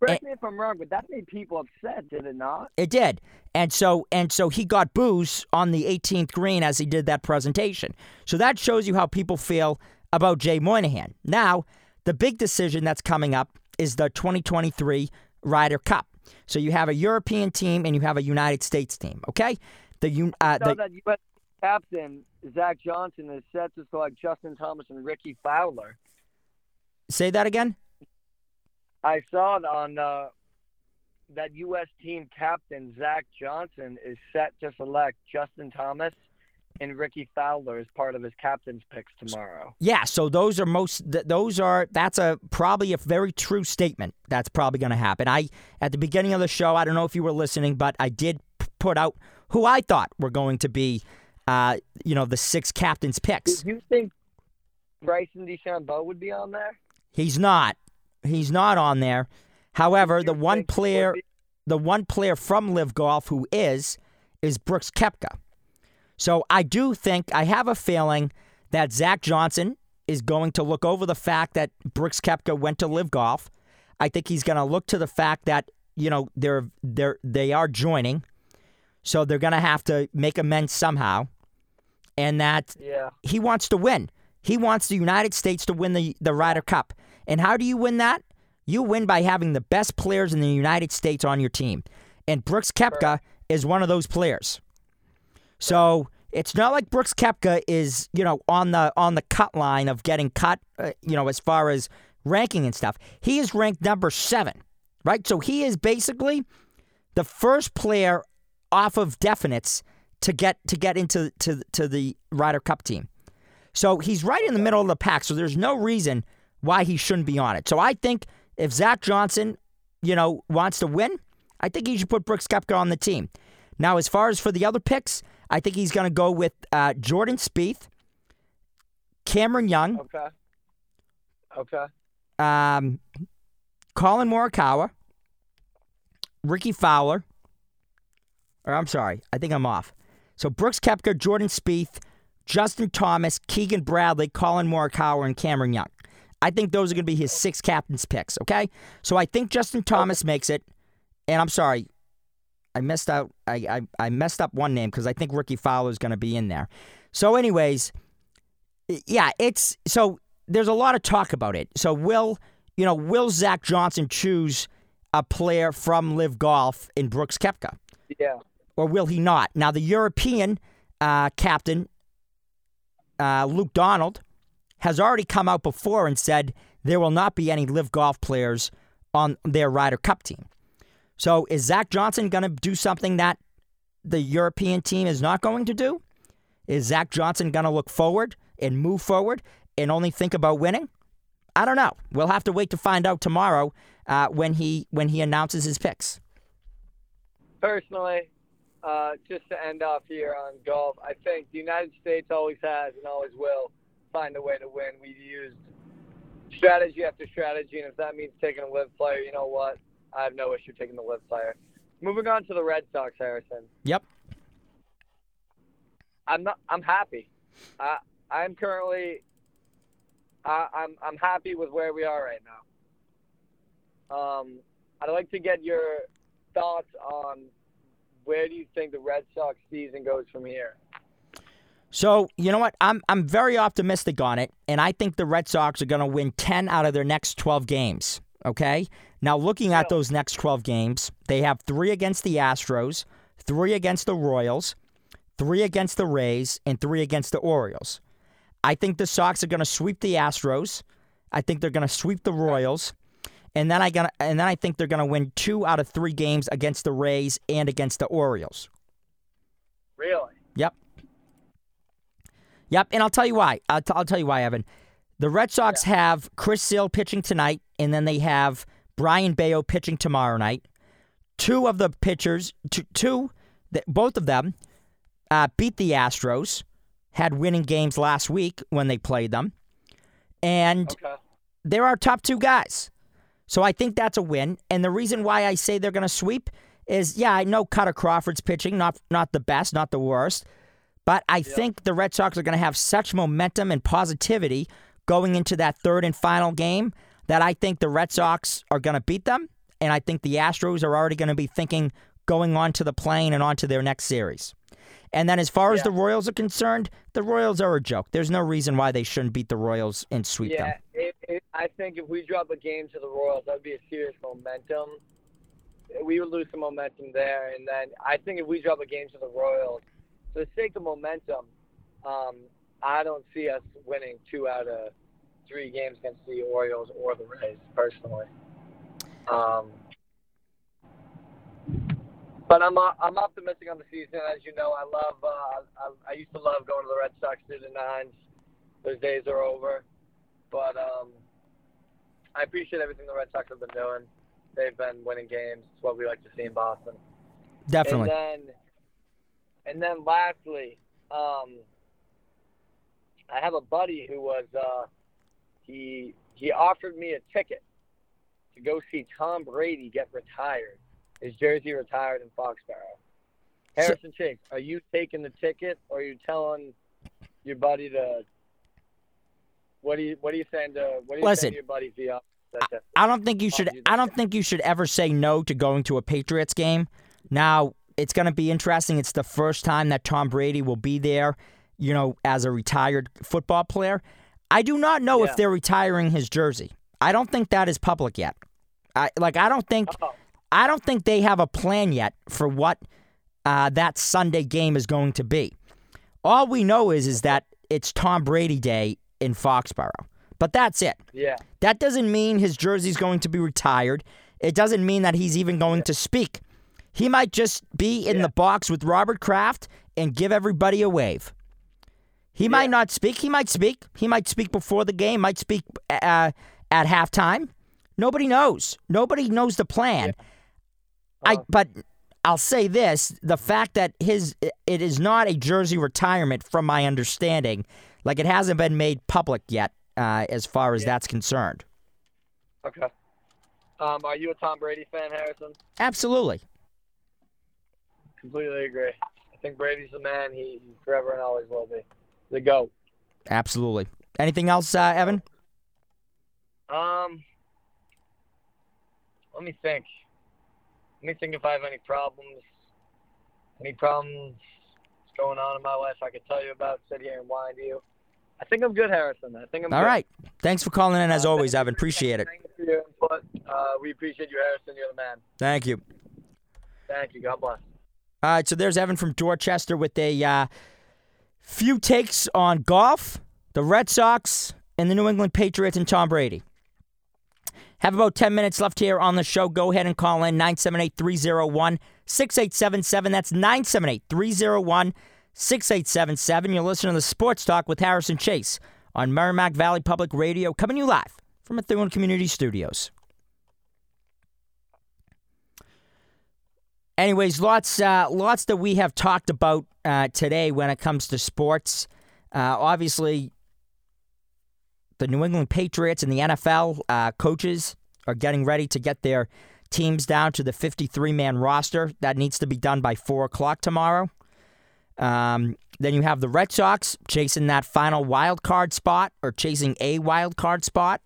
Correct me if I'm wrong, but that made people upset, did it not? It did, and so and so he got booze on the 18th green as he did that presentation. So that shows you how people feel about Jay Monahan. Now, the big decision that's coming up is the 2023 Ryder Cup. So you have a European team and you have a United States team. Okay, the uh, the, that U.S. captain Zach Johnson is set to select Justin Thomas and Rickie Fowler. say that again. I saw it on uh, that U.S. team captain Zach Johnson is set to select Justin Thomas and Rickie Fowler as part of his captain's picks tomorrow. Yeah, so those are most th- those are that's a probably a very true statement. That's probably going to happen. I at the beginning of the show, I don't know if you were listening, but I did p- put out who I thought were going to be uh, you know, the six captains picks. Do you think Bryson DeChambeau would be on there? He's not. He's not on there. However, the one think he would player the one player from LIV Golf who is is Brooks Koepka. So I do think I have a feeling that Zach Johnson is going to look over the fact that Brooks Koepka went to LIV Golf. I think he's going to look to the fact that you know they're they're they are joining, so they're going to have to make amends somehow, and that Yeah. he wants to win. He wants the United States to win the, the Ryder Cup. And how do you win that? You win by having the best players in the United States on your team. And Brooks Koepka is one of those players. So it's not like Brooks Koepka is, you know, on the on the cut line of getting cut, uh, you know, as far as ranking and stuff. He is ranked number 7, right? So he is basically the first player off of definites to get to get into to to the Ryder Cup team. So he's right in the middle of the pack. So there's no reason why he shouldn't be on it. So I think if Zach Johnson, you know, wants to win, I think he should put Brooks Koepka on the team. Now, as far as for the other picks, I think he's going to go with uh, Jordan Spieth, Cameron Young, Okay. Okay. um, Collin Morikawa, Rickie Fowler. Or I'm sorry, I think I'm off. So Brooks Koepka, Jordan Spieth, Justin Thomas, Keegan Bradley, Collin Morikawa, and Cameron Young. I think those are going to be his six captains picks. Okay, so I think Justin Thomas makes it. And I'm sorry, I messed out. I I, I messed up one name because I think Rickie Fowler is going to be in there. So, anyways, yeah, it's so there's a lot of talk about it. So will you know will Zach Johnson choose a player from LIV Golf in Brooks Koepka, Yeah. Or will he not? Now the European uh, captain uh, Luke Donald has already come out before and said there will not be any LIV Golf players on their Ryder Cup team. So is Zach Johnson going to do something that the European team is not going to do? Is Zach Johnson going to look forward and move forward and only think about winning? I don't know. We'll have to wait to find out tomorrow uh, when he when he announces his picks. Personally, uh, just to end off here on golf, I think the United States always has and always will find a way to win. We've used strategy after strategy, and if that means taking a LIV player, you know what? I have no issue taking the LIV player. Moving on to the Red Sox, Harrison. Yep. I'm not. I'm happy. I I'm currently. I, I'm I'm happy with where we are right now. Um, I'd like to get your thoughts on where do you think the Red Sox season goes from here? So you know what? I'm I'm very optimistic on it, and I think the Red Sox are going to win ten out of their next twelve games. Okay. Now looking at those next twelve games, they have three against the Astros, three against the Royals, three against the Rays, and three against the Orioles. I think the Sox are going to sweep the Astros. I think they're going to sweep the Royals. And then I gonna, and then I think they're going to win two out of three games against the Rays and against the Orioles. Really? Yep. Yep, and I'll tell you why. I'll, t- I'll tell you why, Evan. The Red Sox have Chris Sale pitching tonight, and then they have Brayan Bello pitching tomorrow night. Two of the pitchers, two, two th- both of them, uh, beat the Astros, had winning games last week when they played them, and Okay. they're our top two guys. So I think that's a win. And the reason why I say they're going to sweep is, yeah, I know Kutter Crawford's pitching, not not the best, not the worst, but I think the Red Sox are going to have such momentum and positivity going into that third and final game that I think the Red Sox are going to beat them, and I think the Astros are already going to be thinking going on to the plane and on to their next series. And then as far as the Royals are concerned, the Royals are a joke. There's no reason why they shouldn't beat the Royals and sweep them. Yeah, it, it, I think if we drop a game to the Royals, that would be a serious momentum. We would lose some momentum there, and then I think if we drop a game to the Royals, for the sake of momentum, um, I don't see us winning two out of three games against the Orioles or the Rays, personally. Um, but I'm uh, I'm optimistic on the season. As you know, I love uh, I, I used to love going to the Red Sox through the nines. Those days are over. But um, I appreciate everything the Red Sox have been doing. They've been winning games. It's what we like to see in Boston. Definitely. And then, and then lastly, um, I have a buddy who was uh, he he offered me a ticket to go see Tom Brady get retired. His jersey retired in Foxborough. Harrison Chase, are you taking the ticket, or are you telling your buddy to? What do you What do you saying to? Uh, what are you Listen, saying to your buddy via? I don't think you should. I don't think you should ever say no to going to a Patriots game. Now it's going to be interesting. It's the first time that Tom Brady will be there. You know, as a retired football player. I do not know Yeah. if they're retiring his jersey. I don't think that is public yet. I like. I don't think. Oh. I don't think they have a plan yet for what uh, that Sunday game is going to be. All we know is is that it's Tom Brady Day in Foxborough. But that's it. Yeah. That doesn't mean his jersey's going to be retired. It doesn't mean that he's even going to speak. He might just be in Yeah. the box with Robert Kraft and give everybody a wave. He might not speak. He might speak. He might speak before the game. Might speak uh, at halftime. Nobody knows. Nobody knows the plan. I but I'll say this: the fact that his it is not a jersey retirement, from my understanding, like it hasn't been made public yet, uh, as far as that's concerned. Okay. Um, are you a Tom Brady fan, Harrison? Absolutely. Completely agree. I think Brady's the man. He, he forever and always will be. The GOAT. Absolutely. Anything else, uh, Evan? Um, let me think. Let me think if I have any problems. Any problems going on in my life I could tell you about, sit here and whine to you. I think I'm good, Harrison. I think I'm All good. right. Thanks for calling in as Uh, always, Evan. Appreciate it. Thank you for your input. Uh, we appreciate you, Harrison. You're the man. Thank you. Thank you. God bless. All right, so there's Evan from Dorchester with a uh, few takes on golf, the Red Sox, and the New England Patriots and Tom Brady. Have about 10 minutes left here on the show. Go ahead and call in 978 301 6877. That's 978 301 6877. You're listening to the Sports Talk with Harrison Chase on Merrimack Valley Public Radio, coming to you live from Methuen Community Studios. Anyways, lots, uh, lots that we have talked about uh, today when it comes to sports. Uh, obviously, the New England Patriots and the NFL uh, coaches are getting ready to get their teams down to the 53 man roster. That needs to be done by 4 o'clock tomorrow. Um, then you have the Red Sox chasing that final wild card spot or chasing a wild card spot.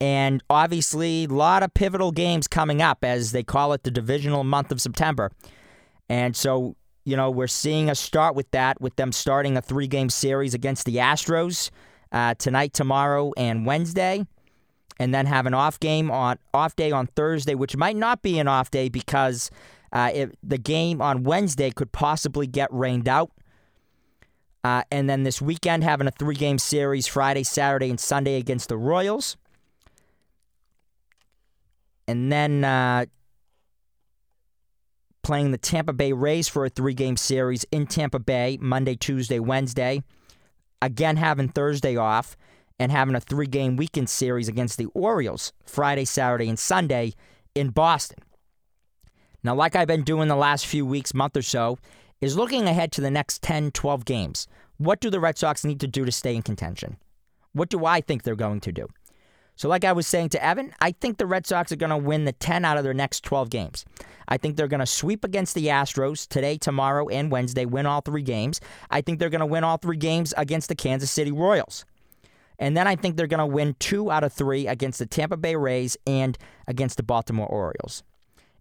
And obviously, a lot of pivotal games coming up as they call it the divisional month of September. And so, you know, we're seeing a start with that, with them starting a three game series against the Astros uh, tonight, tomorrow, and Wednesday. And then have an off game on off day on Thursday, which might not be an off day because uh, it, the game on Wednesday could possibly get rained out. Uh, and then this weekend having a three game series Friday, Saturday, and Sunday against the Royals. And then uh, playing the Tampa Bay Rays for a three game series in Tampa Bay Monday, Tuesday, Wednesday. Again, having Thursday off and having a three game weekend series against the Orioles Friday, Saturday, and Sunday in Boston. Now, like I've been doing the last few weeks, month or so, is looking ahead to the next 10, 12 games. What do the Red Sox need to do to stay in contention? What do I think they're going to do? So, like I was saying to Evan, I think the Red Sox are going to win the 10 out of their next 12 games. I think they're going to sweep against the Astros today, tomorrow, and Wednesday, win all three games. I think they're going to win all three games against the Kansas City Royals. And then I think they're going to win two out of three against the Tampa Bay Rays and against the Baltimore Orioles.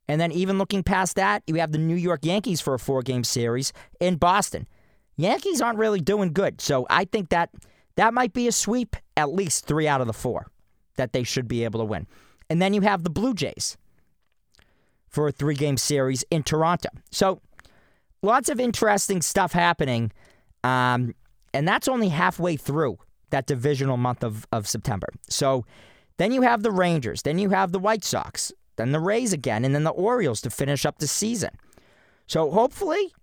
And then, even looking past that, you have the New York Yankees for a four game series in Boston. Yankees aren't really doing good. So, I think that that might be a sweep, at least three out of the four that they should be able to win. And then you have the Blue Jays for a three game series in Toronto. So, lots of interesting stuff happening. Um, and that's only halfway through that divisional month of, of September. So, then you have the Rangers, then you have the White Sox, then the Rays again, and then the Orioles to finish up the season. So, hopefully,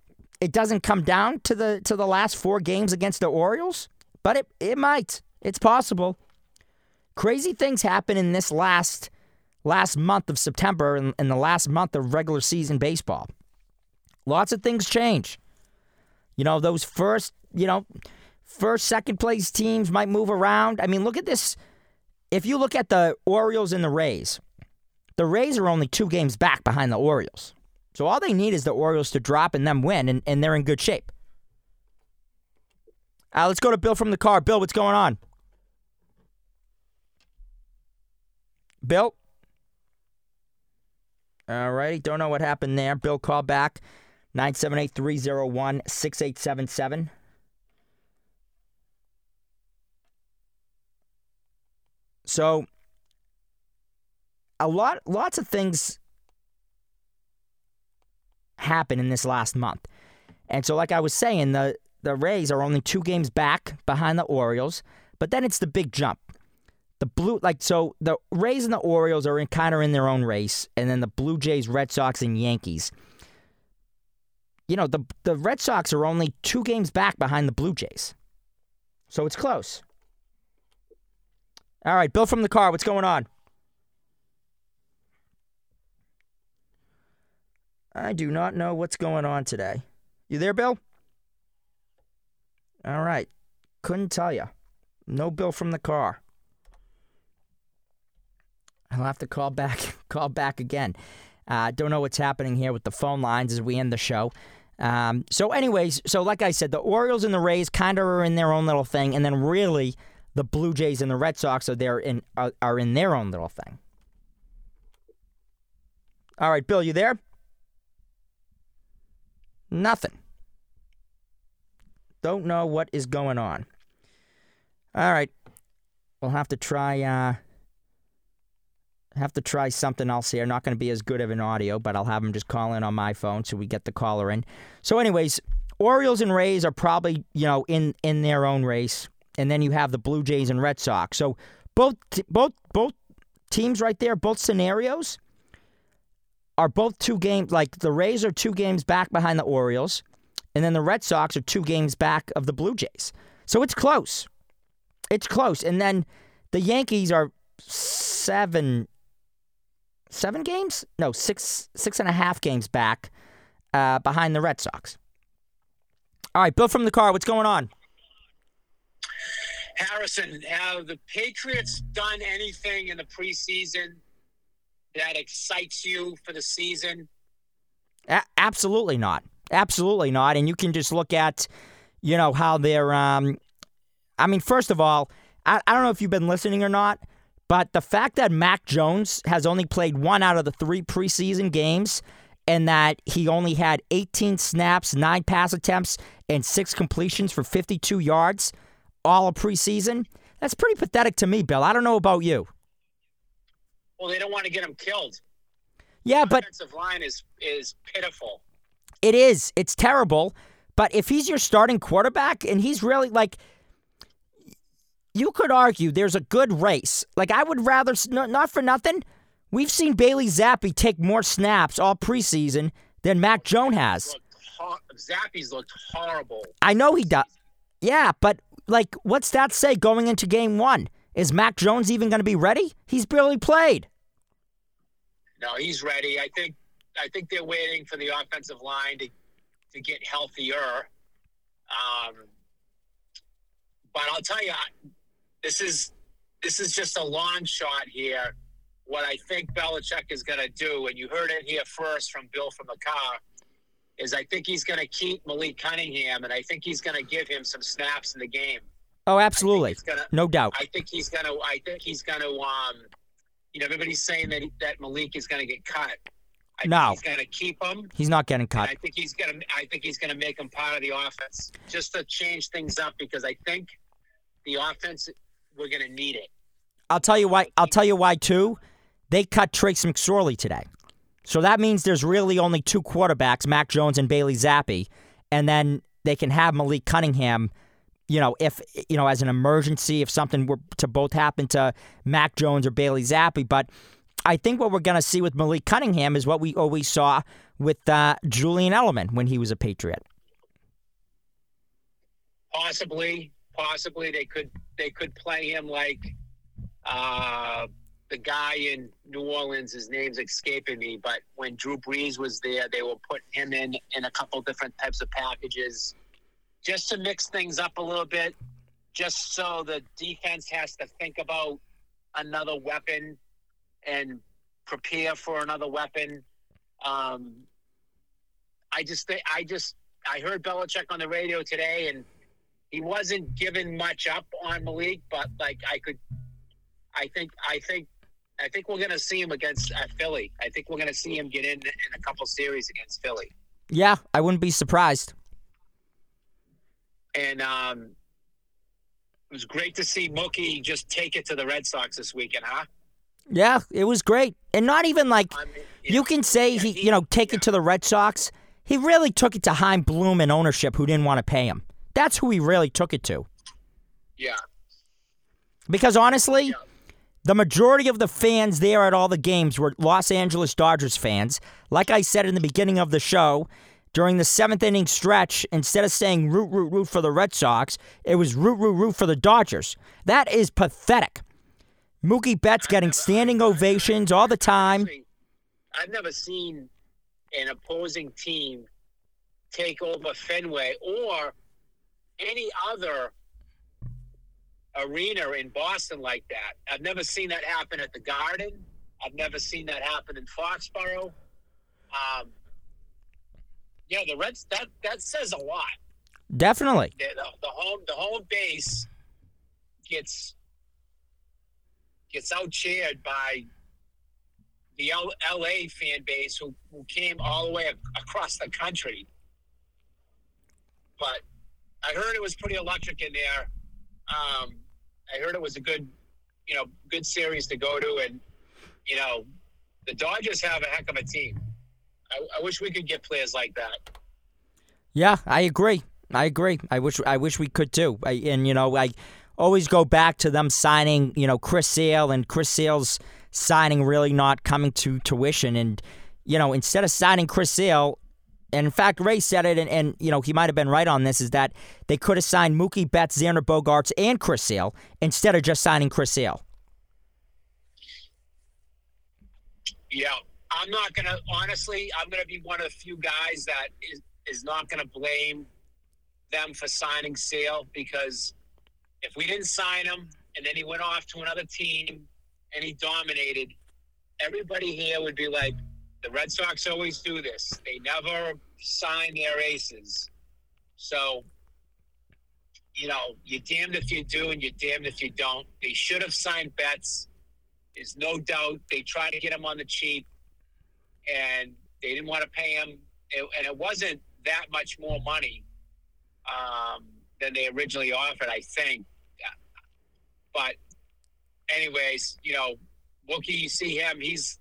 it doesn't come down to the to the last four games against the Orioles, but it, it might. It's possible crazy things happen in this last last month of September and, and the last month of regular season baseball. Lots of things change. You know, those first, you know, first, second place teams might move around. I mean, look at this. If you look at the Orioles and the Rays, the Rays are only two games back behind the Orioles. So all they need is the Orioles to drop and them win, and, and they're in good shape. Uh, let's go to Bill from the car. Bill, what's going on? Bill? All righty. Don't know what happened there. Bill, call back 978 301 6877. So, a lot, lots of things happen in this last month. And so, like I was saying, the the Rays are only two games back behind the Orioles, but then it's the big jump. The blue like so the Rays and the Orioles are in kind of in their own race, and then the Blue Jays, Red Sox, and Yankees. You know the the Red Sox are only two games back behind the Blue Jays, so it's close. All right, Bill from the car, what's going on? I do not know what's going on today. You there, Bill? All right. Couldn't tell you. No Bill from the car. I'll have to call back call back again. Uh, don't know what's happening here with the phone lines as we end the show. Um, so, anyways, so like I said, the Orioles and the Rays kind of are in their own little thing, and then really the Blue Jays and the Red Sox are there in are, are in their own little thing. All right, Bill, you there? Nothing. Don't know what is going on. All right. We'll have to try uh have to try something else here. Not going to be as good of an audio, but I'll have him just call in on my phone so we get the caller in. So anyways, Orioles and Rays are probably, you know, in in their own race, and then you have the Blue Jays and Red Sox. So both both both teams right there, both scenarios are both two games like the Rays are two games back behind the Orioles, and then the Red Sox are two games back of the Blue Jays. So it's close. It's close. And then the Yankees are seven seven games? No, six six and a half games back uh, behind the Red Sox. All right, Bill from the car, what's going on? Harrison, have the Patriots done anything in the preseason that excites you for the season? A- absolutely not. Absolutely not. And you can just look at, you know, how they're. Um, I mean, first of all, I, I don't know if you've been listening or not, but the fact that Mac Jones has only played one out of the three preseason games and that he only had 18 snaps, nine pass attempts, and six completions for 52 yards all of preseason, that's pretty pathetic to me, Bill. I don't know about you. Well, they don't want to get him killed. Yeah, but The but offensive line is is pitiful. It is. It's terrible. But if he's your starting quarterback and he's really like, you could argue there's a good race. Like, I would rather, not for nothing, we've seen Bailey Zappe take more snaps all preseason than Mac Jones has. Hor- Zappe's looked horrible. I know he does. Yeah, but like, what's that say going into game one? Is Mac Jones even going to be ready? He's barely played. No, he's ready. I think I think they're waiting for the offensive line to to get healthier. Um, but I'll tell you, this is this is just a long shot here. What I think Belichick is going to do, and you heard it here first from Bill from the car, is I think he's going to keep Malik Cunningham, and I think he's going to give him some snaps in the game. Oh, absolutely. gonna- No doubt. I think he's going to. I think he's going to. Um, you know, everybody's saying that that Malik is going to get cut. I No. think he's going to keep him. He's not getting cut. I think he's gonna. I think he's gonna make him part of the offense just to change things up because I think the offense we're gonna need it. I'll tell you why. I'll tell you why too. They cut Trace McSorley today, so that means there's really only two quarterbacks: Mac Jones and Bailey Zappe, and then they can have Malik Cunningham. You know, if you know, as an emergency, if something were to both happen to Mac Jones or Bailey Zappe, but I think what we're going to see with Malik Cunningham is what we always saw with uh, Julian Edelman when he was a Patriot. Possibly, possibly they could they could play him like uh, the guy in New Orleans. His name's escaping me, but when Drew Brees was there, they were putting him in in a couple different types of packages just to mix things up a little bit, just so the defense has to think about another weapon and prepare for another weapon. Um, I just think I just I heard Belichick on the radio today, and he wasn't giving much up on Malik, but like I could, I think I think I think we're gonna see him against uh, Philly. I think we're gonna see him get in in a couple series against Philly, Yeah, I wouldn't be surprised. and um, it was great to see Mookie just take it to the Red Sox this weekend, huh? Yeah, it was great, and not even like I mean, You can say yeah, he, you know, take it to the Red Sox. He really took it to Chaim Bloom and ownership who didn't want to pay him. That's who he really took it to. Yeah. Because honestly, Yeah. the majority of the fans there at all the games were Los Angeles Dodgers fans. Like I said in the beginning of the show, during the seventh inning stretch, instead of saying root, root, root for the Red Sox, it was root, root, root for the Dodgers. That is pathetic. Mookie Betts getting standing ovations all the time. I've never seen an opposing team take over Fenway or any other arena in Boston like that. I've never seen that happen at the Garden. I've never seen that happen in Foxborough. Um, yeah, the Reds. That that says a lot. Definitely. The, the, the home the home base gets gets outcheered by the L- LA fan base who, who came all the way ac- across the country. But I heard it was pretty electric in there. Um, I heard it was a good, you know, good series to go to, and you know, the Dodgers have a heck of a team. I, I wish we could get players like that. Yeah, I agree. I agree. I wish I wish we could too. I, and you know, I always go back to them signing, you know, Chris Sale and Chris Sale's signing really not coming to tuition. And you know, instead of signing Chris Sale, and in fact, Ray said it, and, and you know, he might have been right on this, is that they could have signed Mookie Betts, Xander Bogaerts, and Chris Sale instead of just signing Chris Sale. Yeah, I'm not gonna. Honestly, I'm gonna be one of the few guys that is is not gonna blame them for signing Sale because if we didn't sign him and then he went off to another team and he dominated, everybody here would be like, the Red Sox always do this. They never sign their aces. So, you know, you're damned if you do and you're damned if you don't. They should have signed Betts. There's no doubt they tried to get him on the cheap, and they didn't want to pay him, it, and it wasn't that much more money um, than they originally offered, I think. But, anyways, you know, Wookie, you see him; he's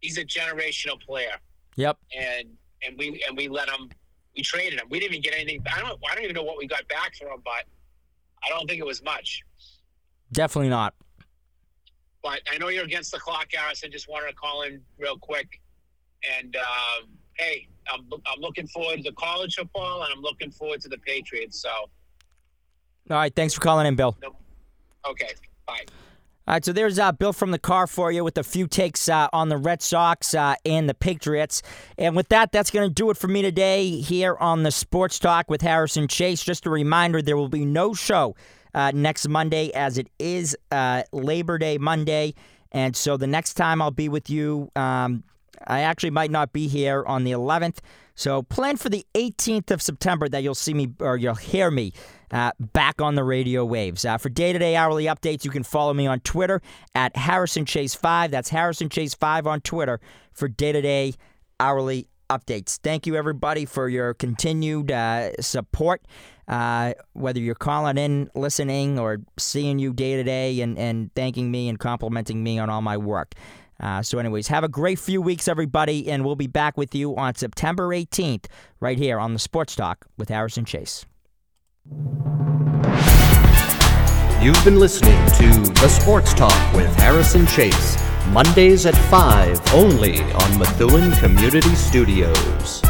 he's a generational player, Yep. and and we and we let him. We traded him. We didn't even get anything. I don't. I don't even know what we got back from him, but I don't think it was much. Definitely not. But I know you're against the clock, Harrison. Just wanted to call in real quick. And um, hey, I'm, I'm looking forward to college football, and I'm looking forward to the Patriots. So, All right. Thanks for calling in, Bill. okay, bye. All right, so there's uh, Bill from the car for you with a few takes uh, on the Red Sox uh, and the Patriots. And with that, that's going to do it for me today here on the Sports Talk with Harrison Chase. Just a reminder there will be no show uh, next Monday as it is uh, Labor Day Monday. And so the next time I'll be with you, um, I actually might not be here on the 11th. So plan for the 18th of September that you'll see me or you'll hear me uh, back on the radio waves. Uh, for day to day hourly updates, you can follow me on Twitter at Harrison Chase 5. That's Harrison Chase 5 on Twitter for day to day hourly updates. Thank you, everybody, for your continued uh, support. Uh, whether you're calling in, listening, or seeing you day to day and, and thanking me and complimenting me on all my work. Uh, so, anyways, have a great few weeks, everybody, and we'll be back with you on September 18th right here on the Sports Talk with Harrison Chase. You've been listening to The Sports Talk with Harrison Chase, Mondays at 5 only on Methuen Community Studios.